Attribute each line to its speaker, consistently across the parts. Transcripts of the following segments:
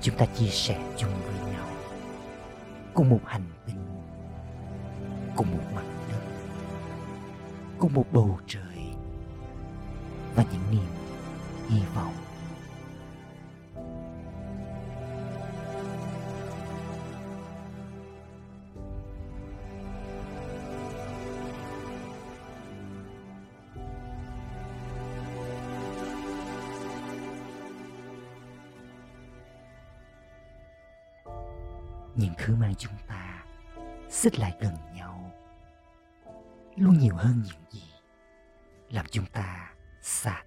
Speaker 1: chúng ta chia sẻ chung với nhau. Cùng một hành tinh, cùng một mặt đất, cùng một bầu trời và những niềm hy vọng. Xích lại gần nhau. Luôn nhiều hơn những gì làm chúng ta xa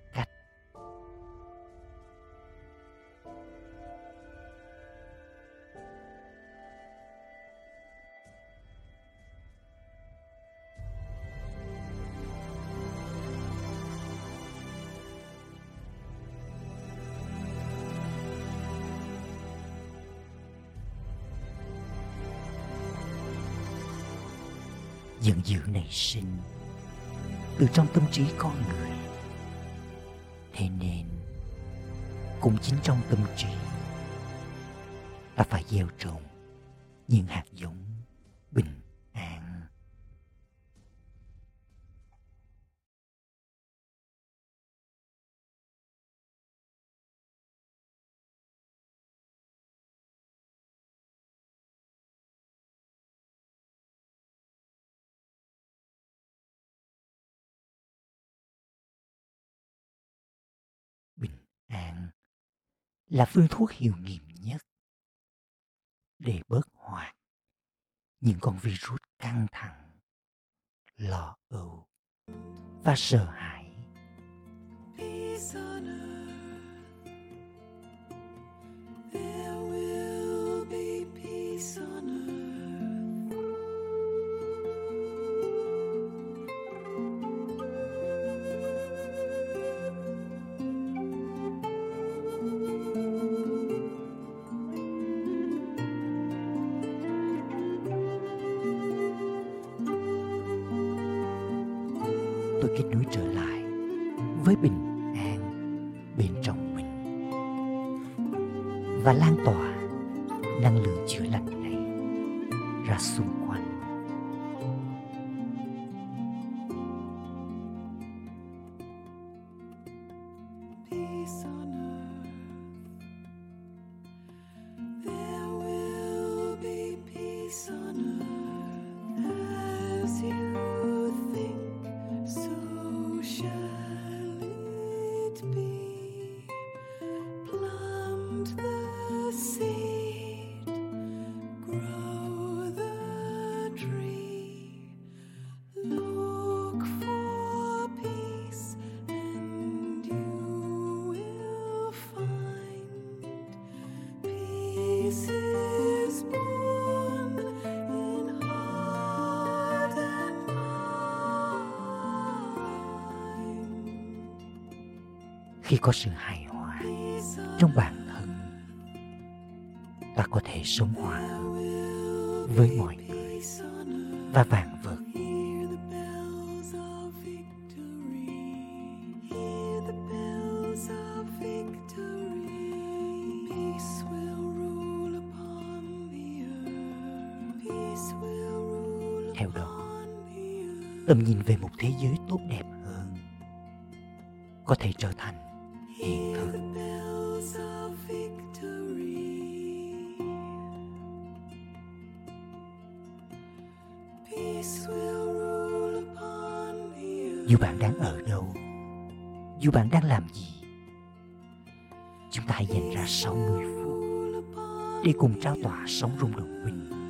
Speaker 1: nảy sinh từ trong tâm trí con người. Thế nên, cũng chính trong tâm trí ta phải gieo trồng những hạt giống. Là phương thuốc hiệu nghiệm nhất để bớt hoạt những con virus căng thẳng, lo âu và sợ hãi. Và lan tỏa năng lượng chữa lành này ra có sự hài hòa trong bản thân, ta có thể sống hòa hợp với mọi người và vạn vật. Theo đó, tầm nhìn về một thế giới tốt đẹp hơn có thể trở thành dù bạn đang làm gì chúng ta hãy dành ra 60 phút để cùng trao tỏa sống rung động mình.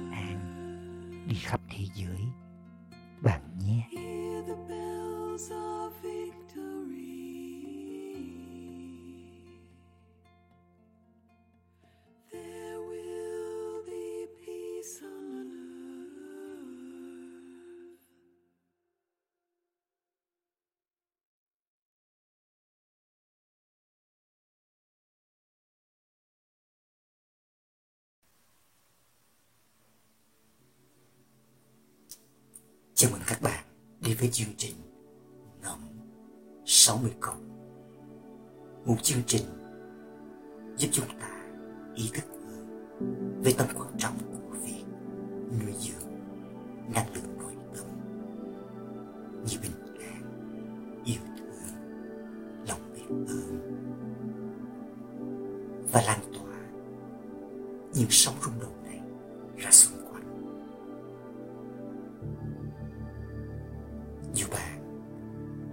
Speaker 1: Đến với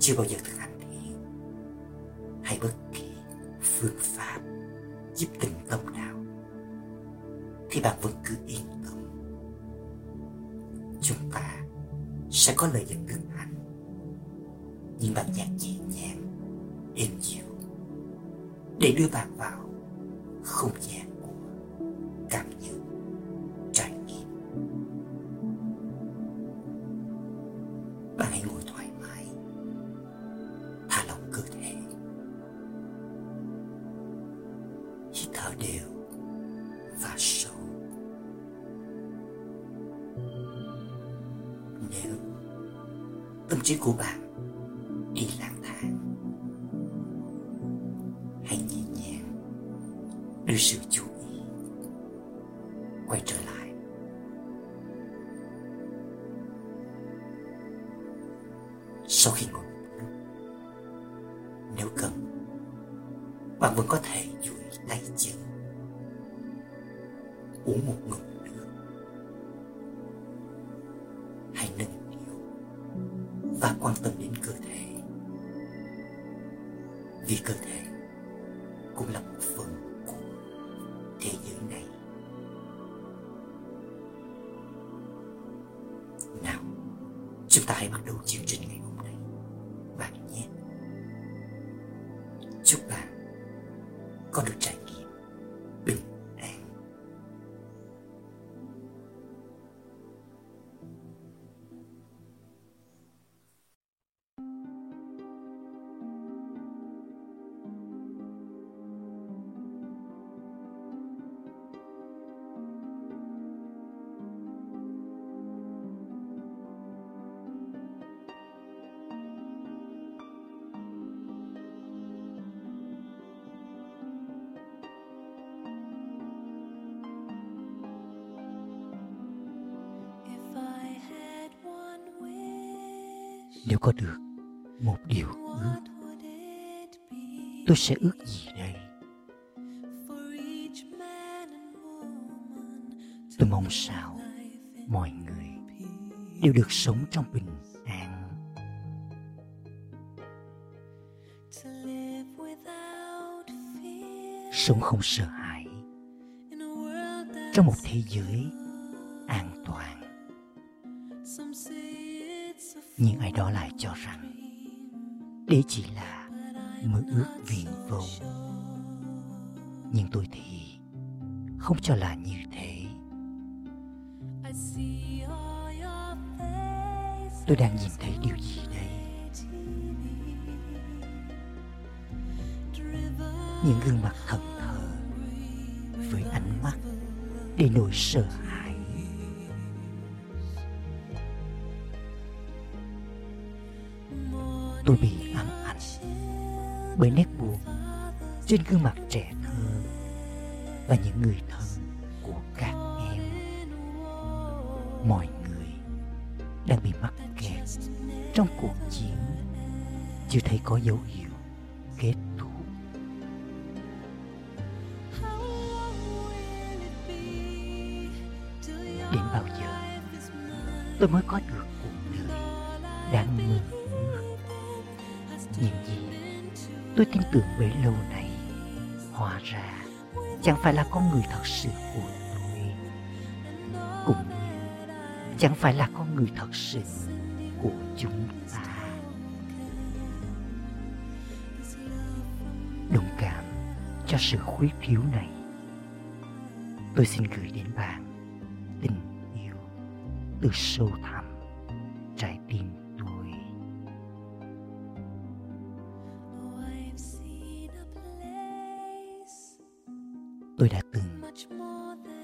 Speaker 2: chưa bao giờ thực hành thiền hay bất kỳ phương pháp giúp tình tâm nào, thì bạn vẫn cứ yên tâm. Chúng ta sẽ có lời dẫn thực hành. Nhưng bạn nhạc nhẹ nhàng, êm dịu, để đưa bạn vào không gian nếu có được một điều ước, tôi sẽ ước gì đây? Tôi mong sao mọi người đều được sống trong bình an. Sống không sợ hãi. Trong một thế giới nhưng ai đó lại cho rằng đấy chỉ là mơ ước viển vông. Nhưng tôi thì không cho là như thế. Tôi đang nhìn thấy điều gì đây? Những gương mặt thần thờ với ánh mắt để nỗi sợ hãi. Tôi bị ám ảnh bởi nét buồn trên gương mặt trẻ thơ và những người thân của các em. Mọi người đang bị mắc kẹt trong cuộc chiến, chưa thấy có dấu hiệu kết thúc. Đến bao giờ tôi mới có được những gì tôi tin tưởng bấy lâu nay, hóa ra chẳng phải là con người thật sự của tôi. Cũng như chẳng phải là con người thật sự của chúng ta. Đồng cảm cho sự khuyết thiếu này. Tôi xin gửi đến bạn tình yêu từ sâu thẳm.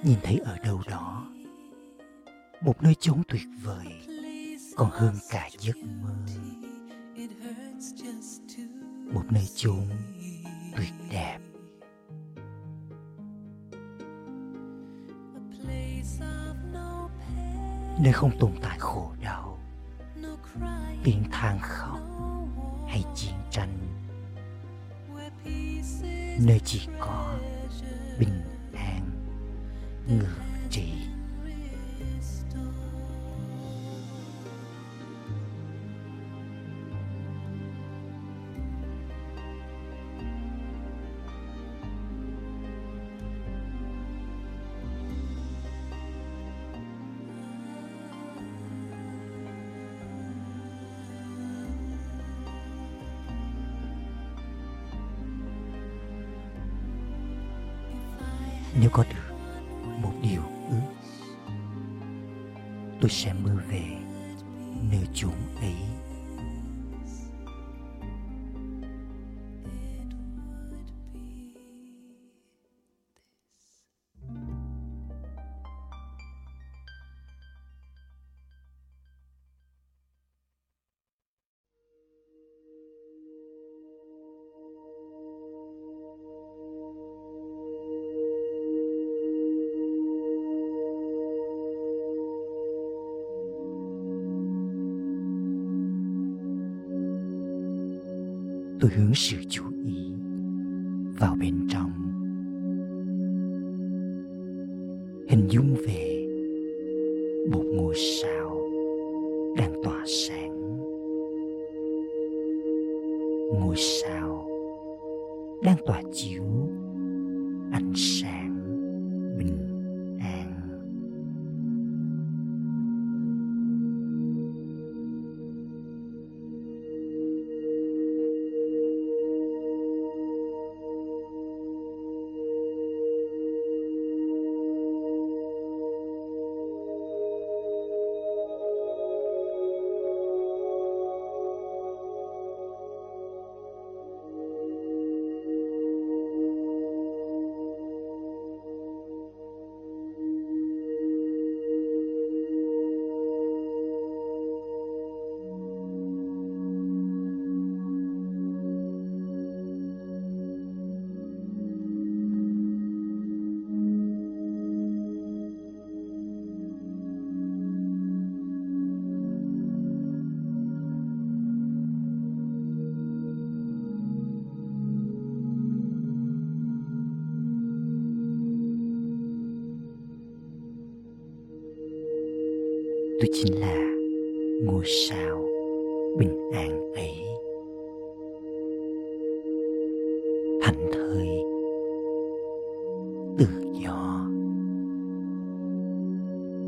Speaker 2: nhìn thấy ở đâu đó một nơi chốn tuyệt vời, còn hơn cả giấc mơ. Một nơi chốn tuyệt đẹp. Nơi không tồn tại khổ đau, tiếng than khóc hay chiến tranh. Nơi chỉ có Hướng sự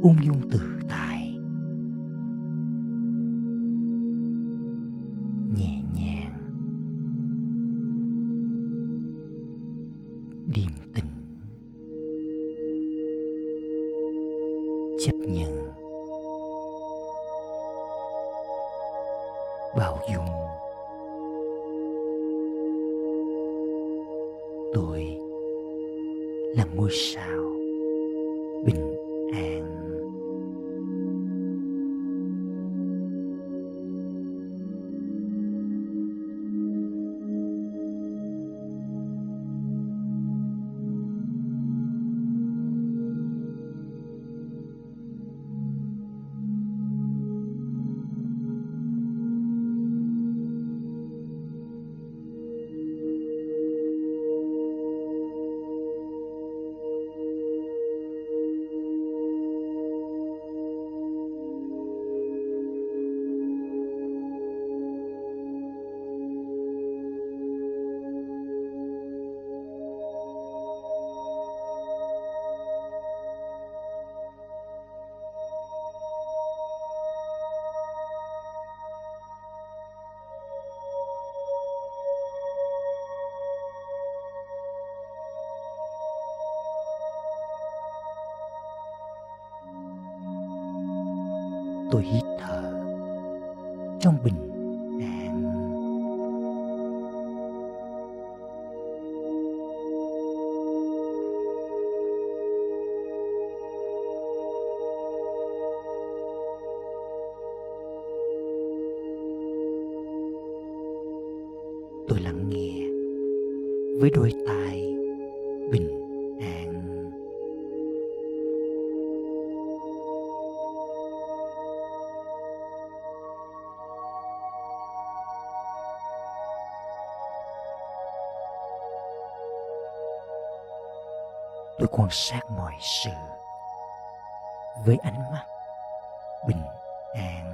Speaker 2: umyung từ với đôi tai bình an. Tôi quan sát mọi sự với ánh mắt bình an.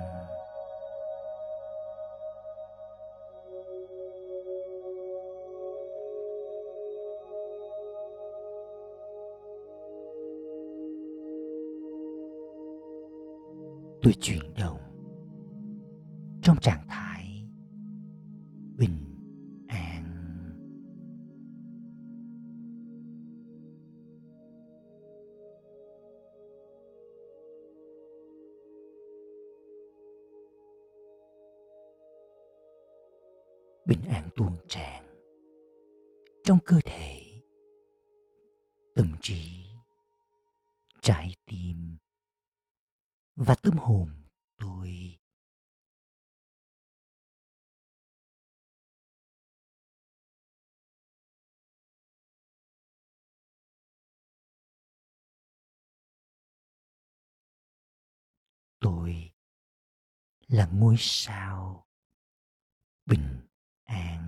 Speaker 2: tôi chuyển động. Trong trạng thái là ngôi sao bình an.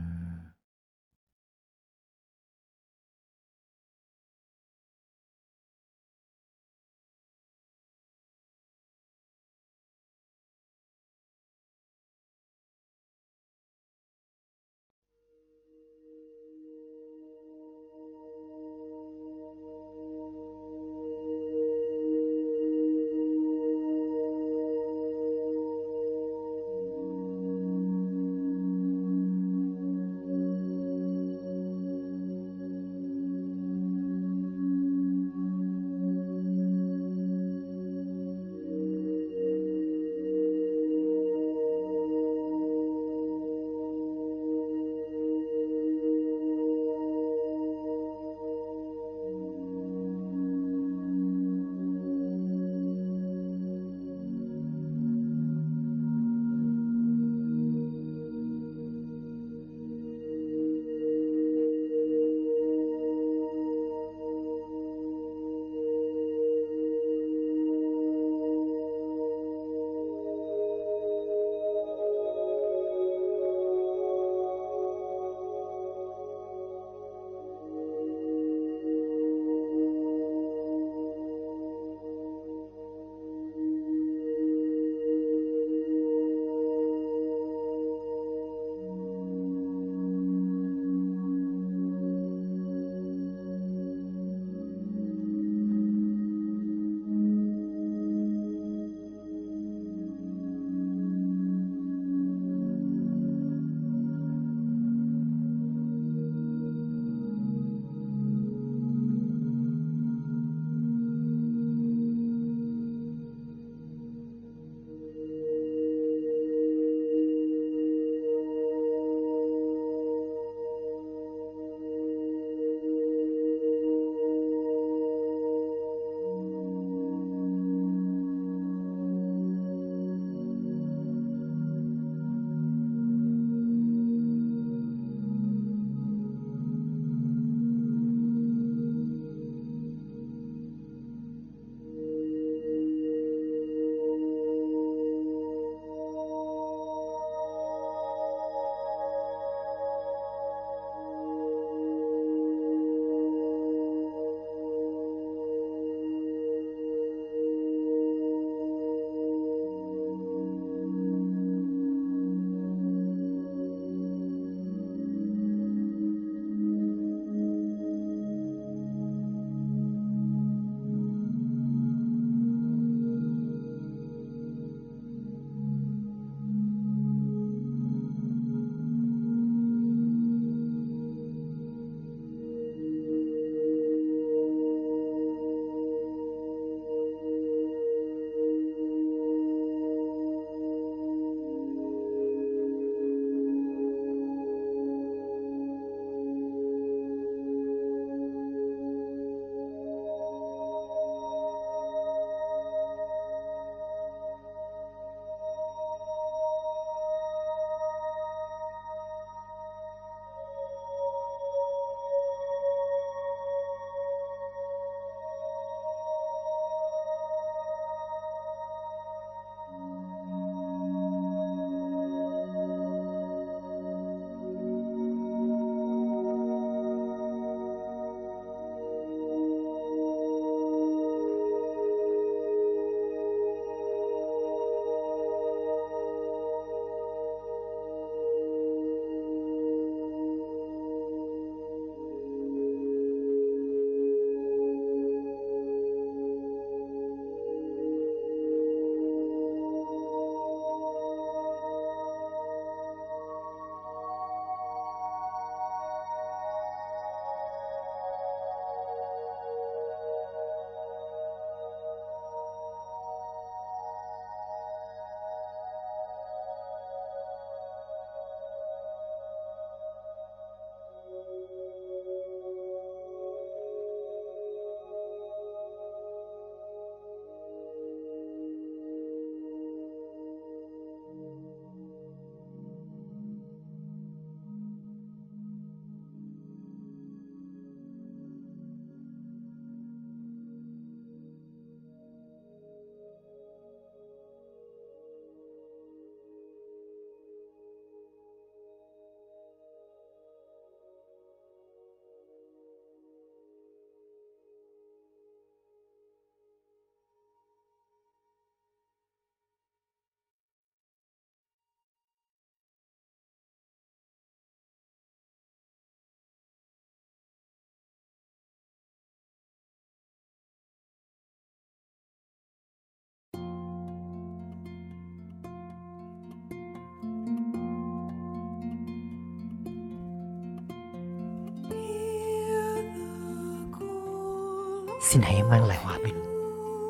Speaker 1: xin hãy mang lại hòa bình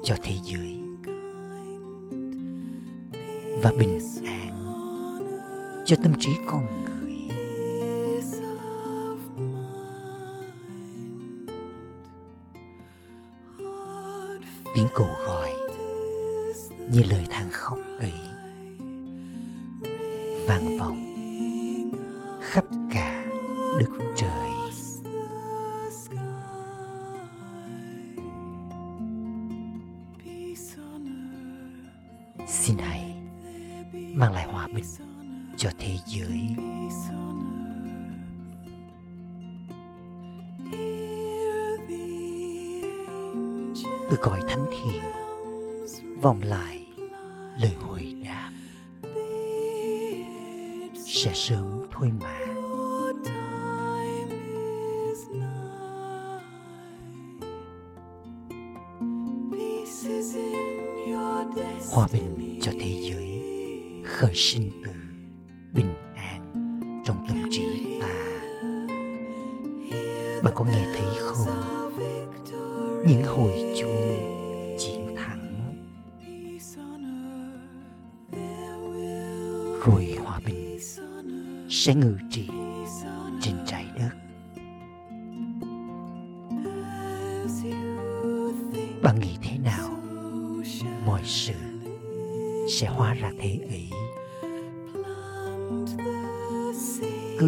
Speaker 1: cho thế giới và bình an cho tâm trí con người. Tiếng cầu gọi như lời than khóc ấy vang vọng vòng lại, lời hồi đáp. Sẽ sớm thôi mà. Hòa bình cho thế giới khởi sinh.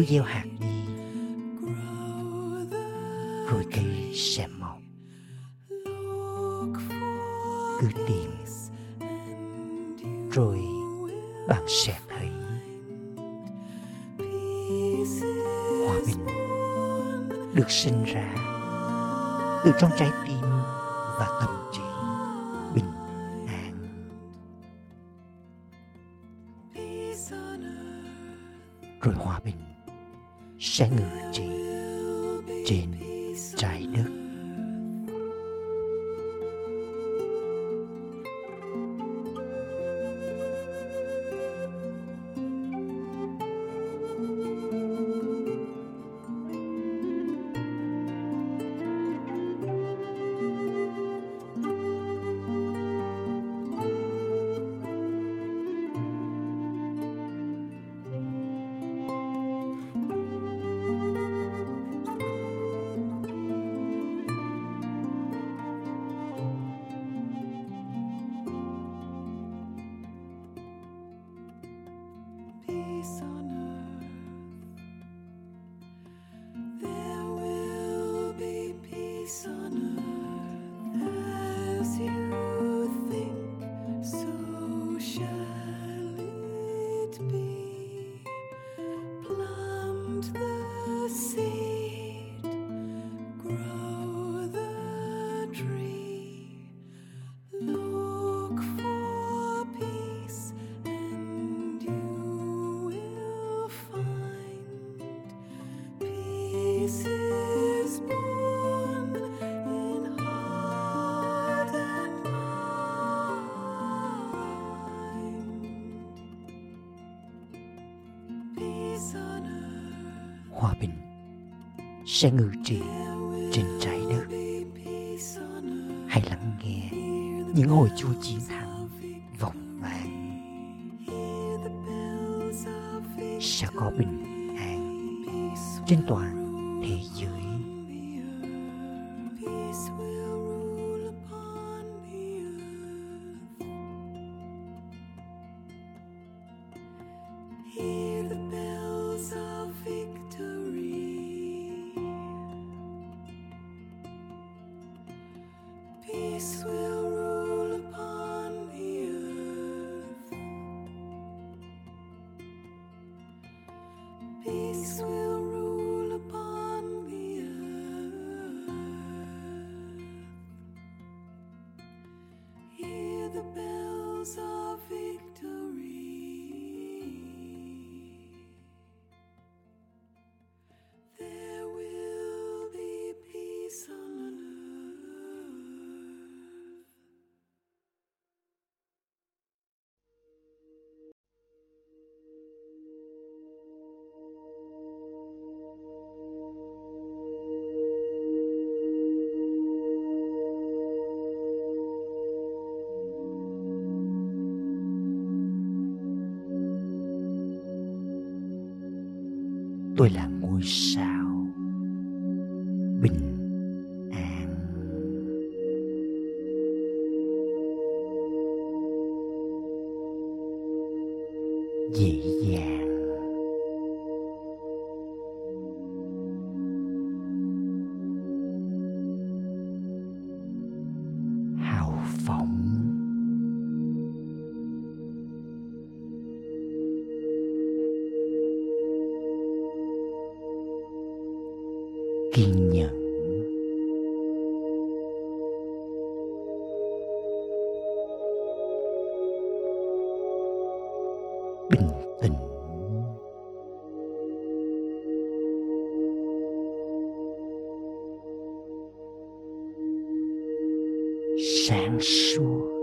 Speaker 1: gieo hạt. sẽ ngự trị trên trái đất. sẽ ngự trị trên trái đất. Hãy lắng nghe những hồi chua chiến
Speaker 2: tôi là ngôi sao. Sáng suốt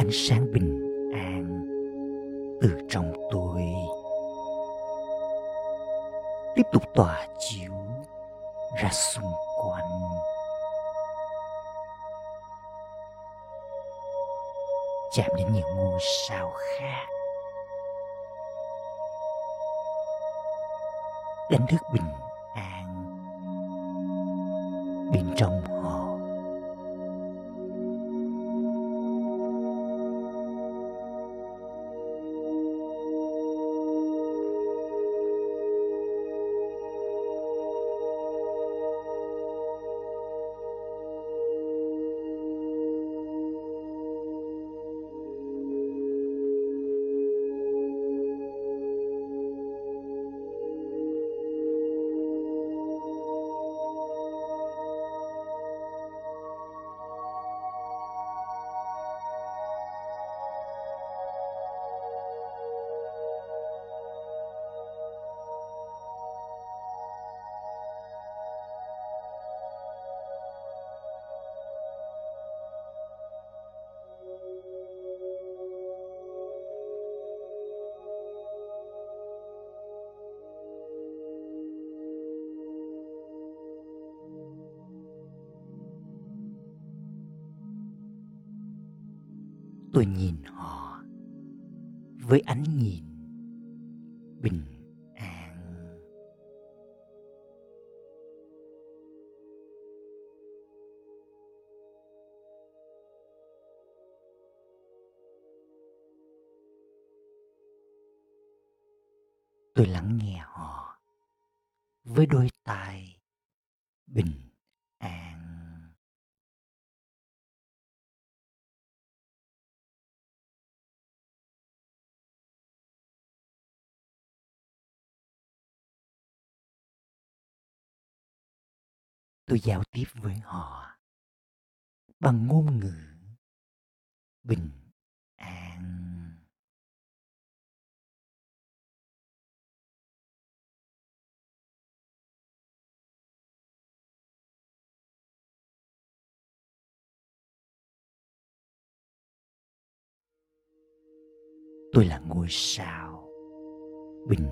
Speaker 2: ánh sáng bình an từ trong tôi. Tiếp tục tỏa chiếu ra xung quanh. Chạm đến những ngôi sao khác. Đánh thức bình an. Tôi lắng nghe họ với đôi tai bình an. Tôi giao tiếp với họ bằng ngôn ngữ bình an. Tôi là ngôi sao bình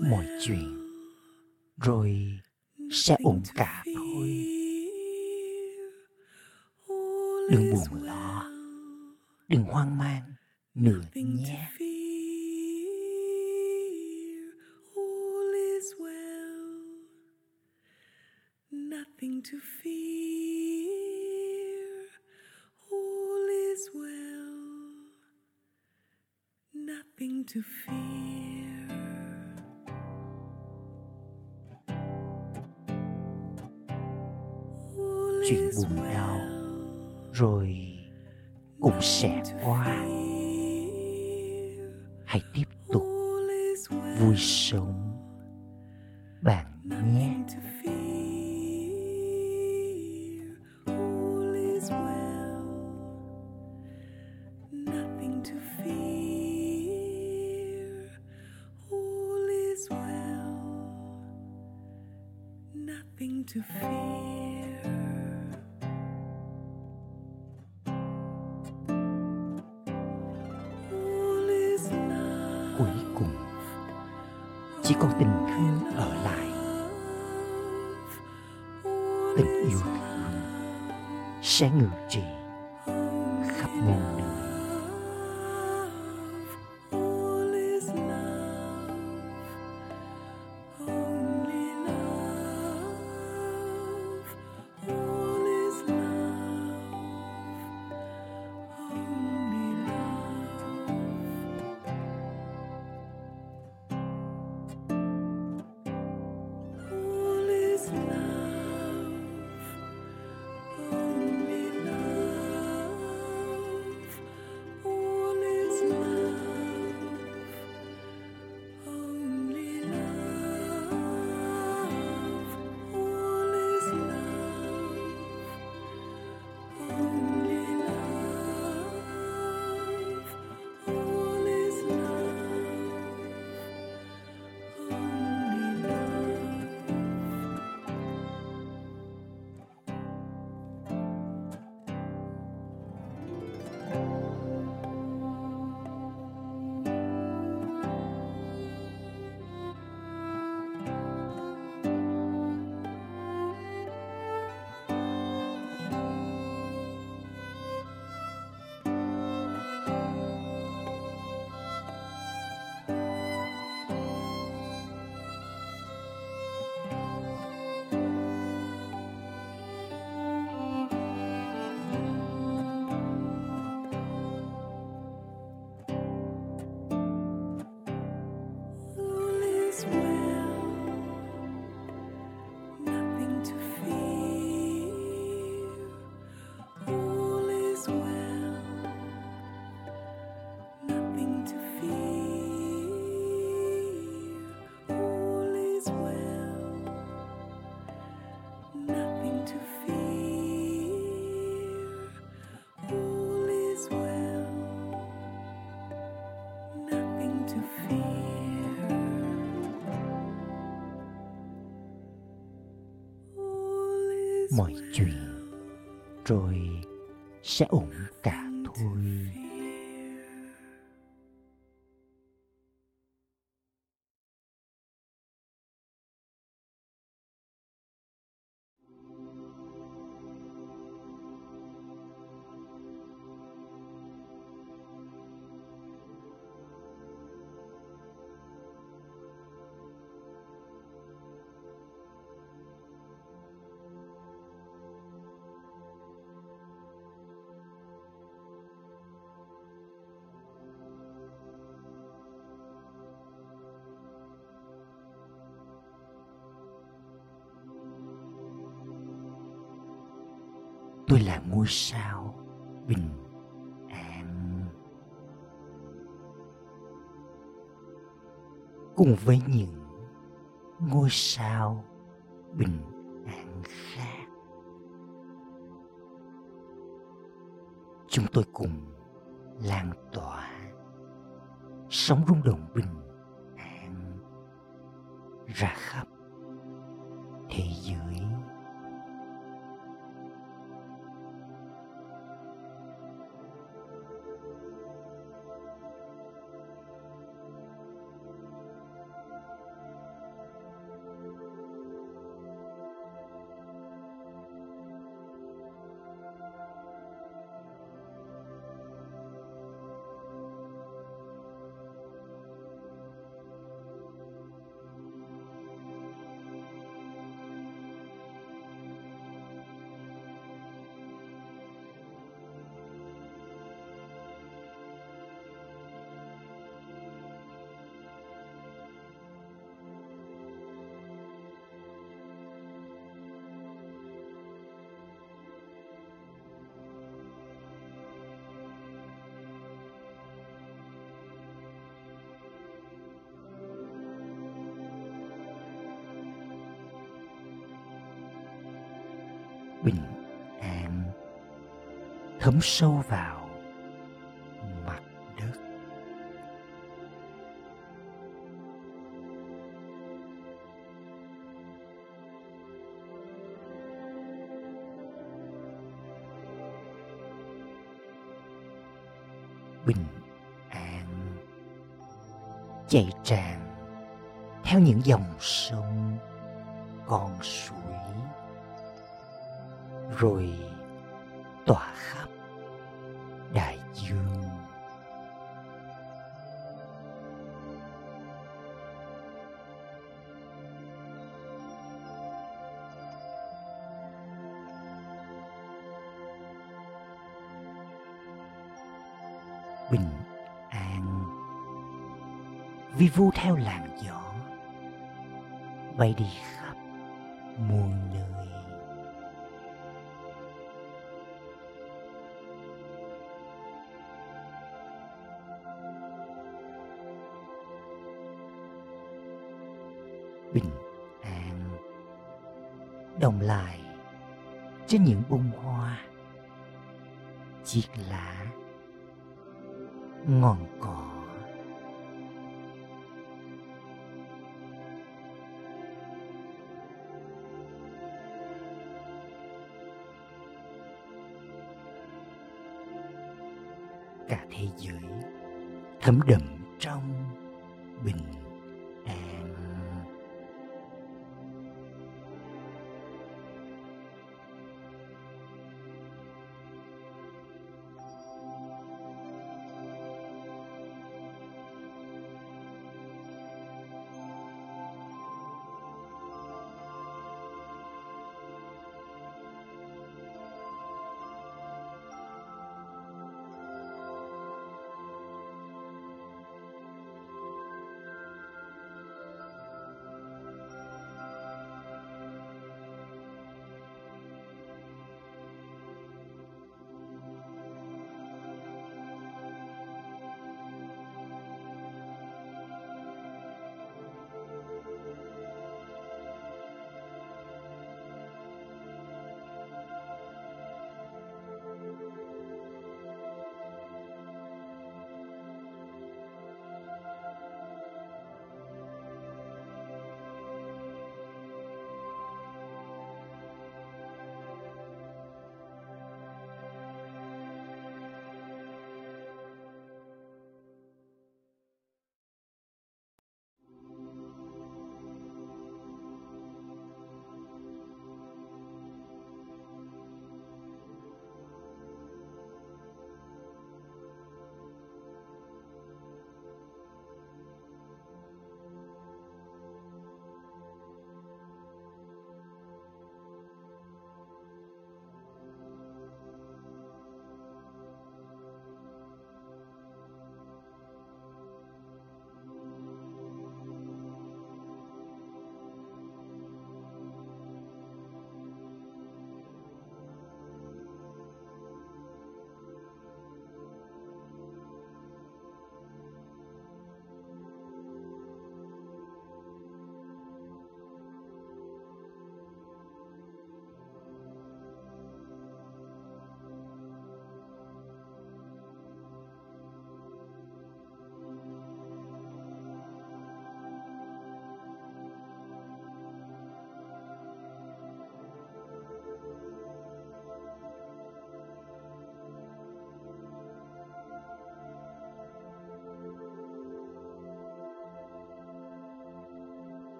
Speaker 1: mọi chuyện rồi sẽ ổn cả thôi đừng buồn lo đừng hoang mang nữa nhé
Speaker 2: Nothing to fear, all is well. Nothing to fear.
Speaker 1: Chuyện buồn đau rồi cũng sẽ qua. Hãy tiếp tục vui sống bạn nhé. Chỉ còn tình thương ở lại. Tình yêu thương sẽ ngự trị khắp muôn nơi. Mọi chuyện rồi sẽ ổn cả. Ngôi sao bình an. Cùng với những ngôi sao bình an khác, chúng tôi cùng lan tỏa sóng rung động bình an ra khắp
Speaker 2: bình an, thấm sâu vào mặt đất. Bình an, chạy tràn theo những dòng sông con suối rồi tỏa khắp đại dương. Bình an. Vi vu theo làn gió bay đi bình an. Đồng lại trên những bông hoa, chiếc lá, ngọn cỏ. Cả thế giới thấm đậm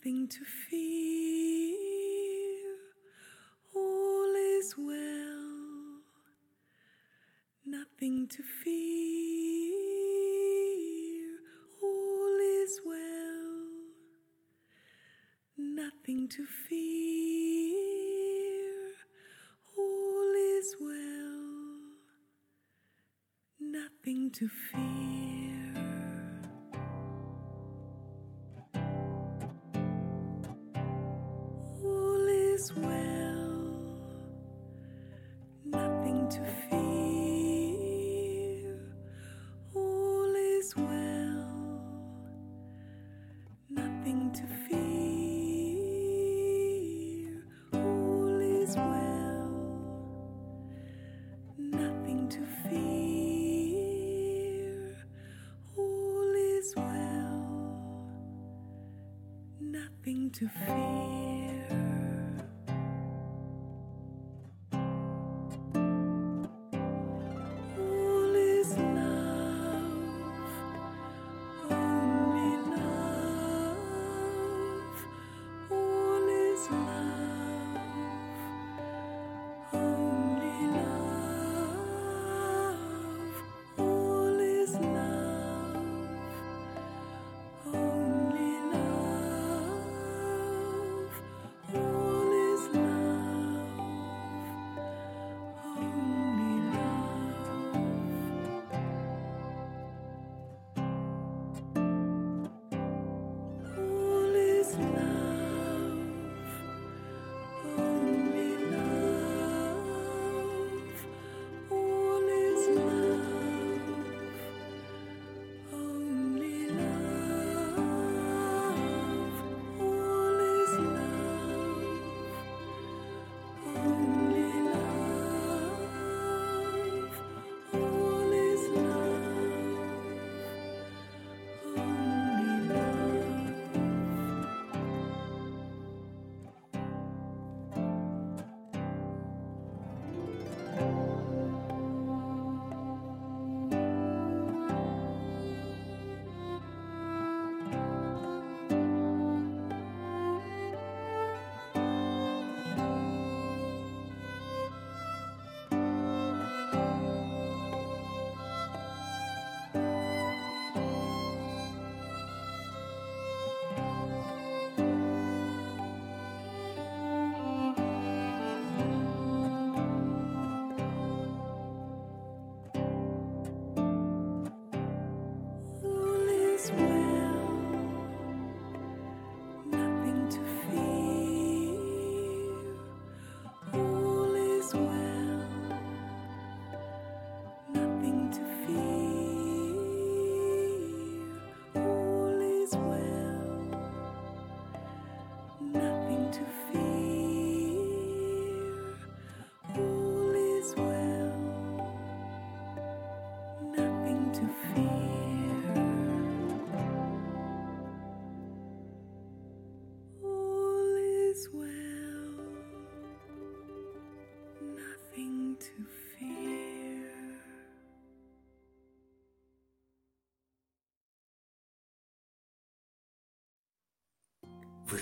Speaker 3: nothing to fear. All is well, nothing to fear. All is well, nothing to fear. All is well, nothing to fear. to
Speaker 1: feel.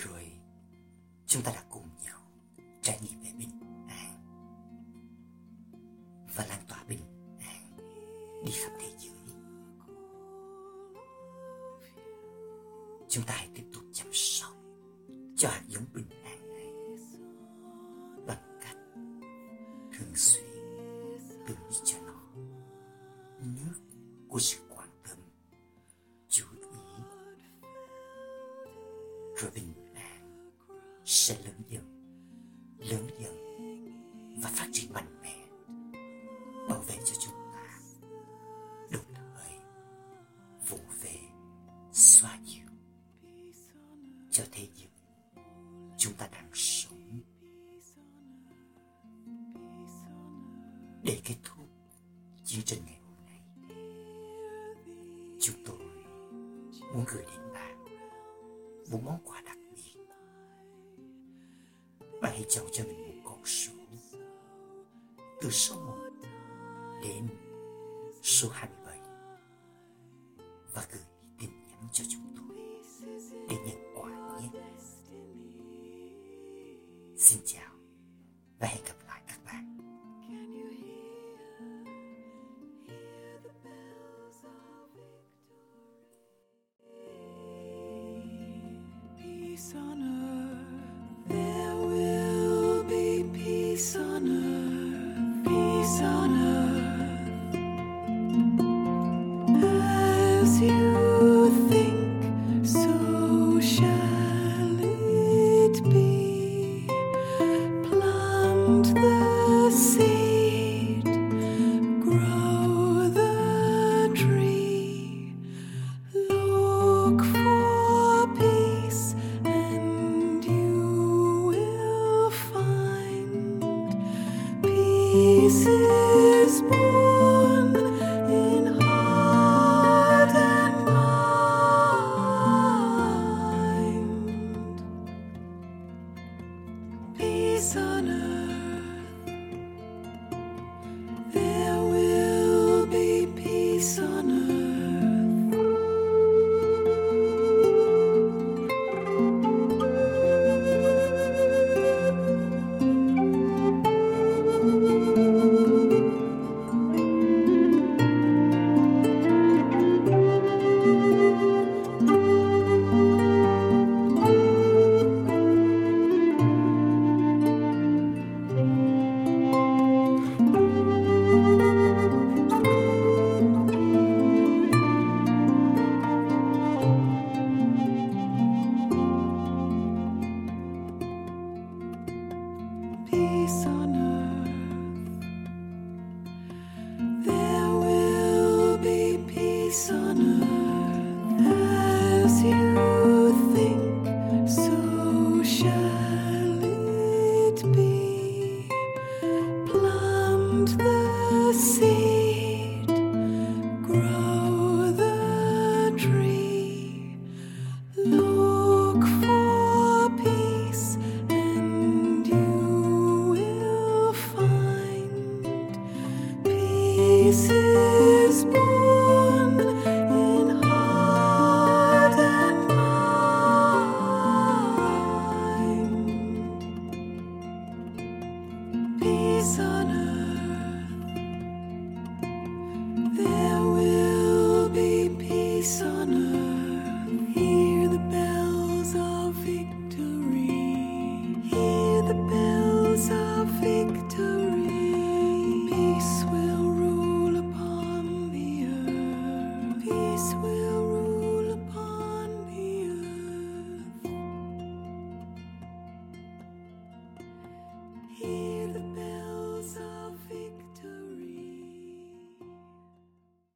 Speaker 1: rồi. Chúng ta đã cố thế giới chúng ta đang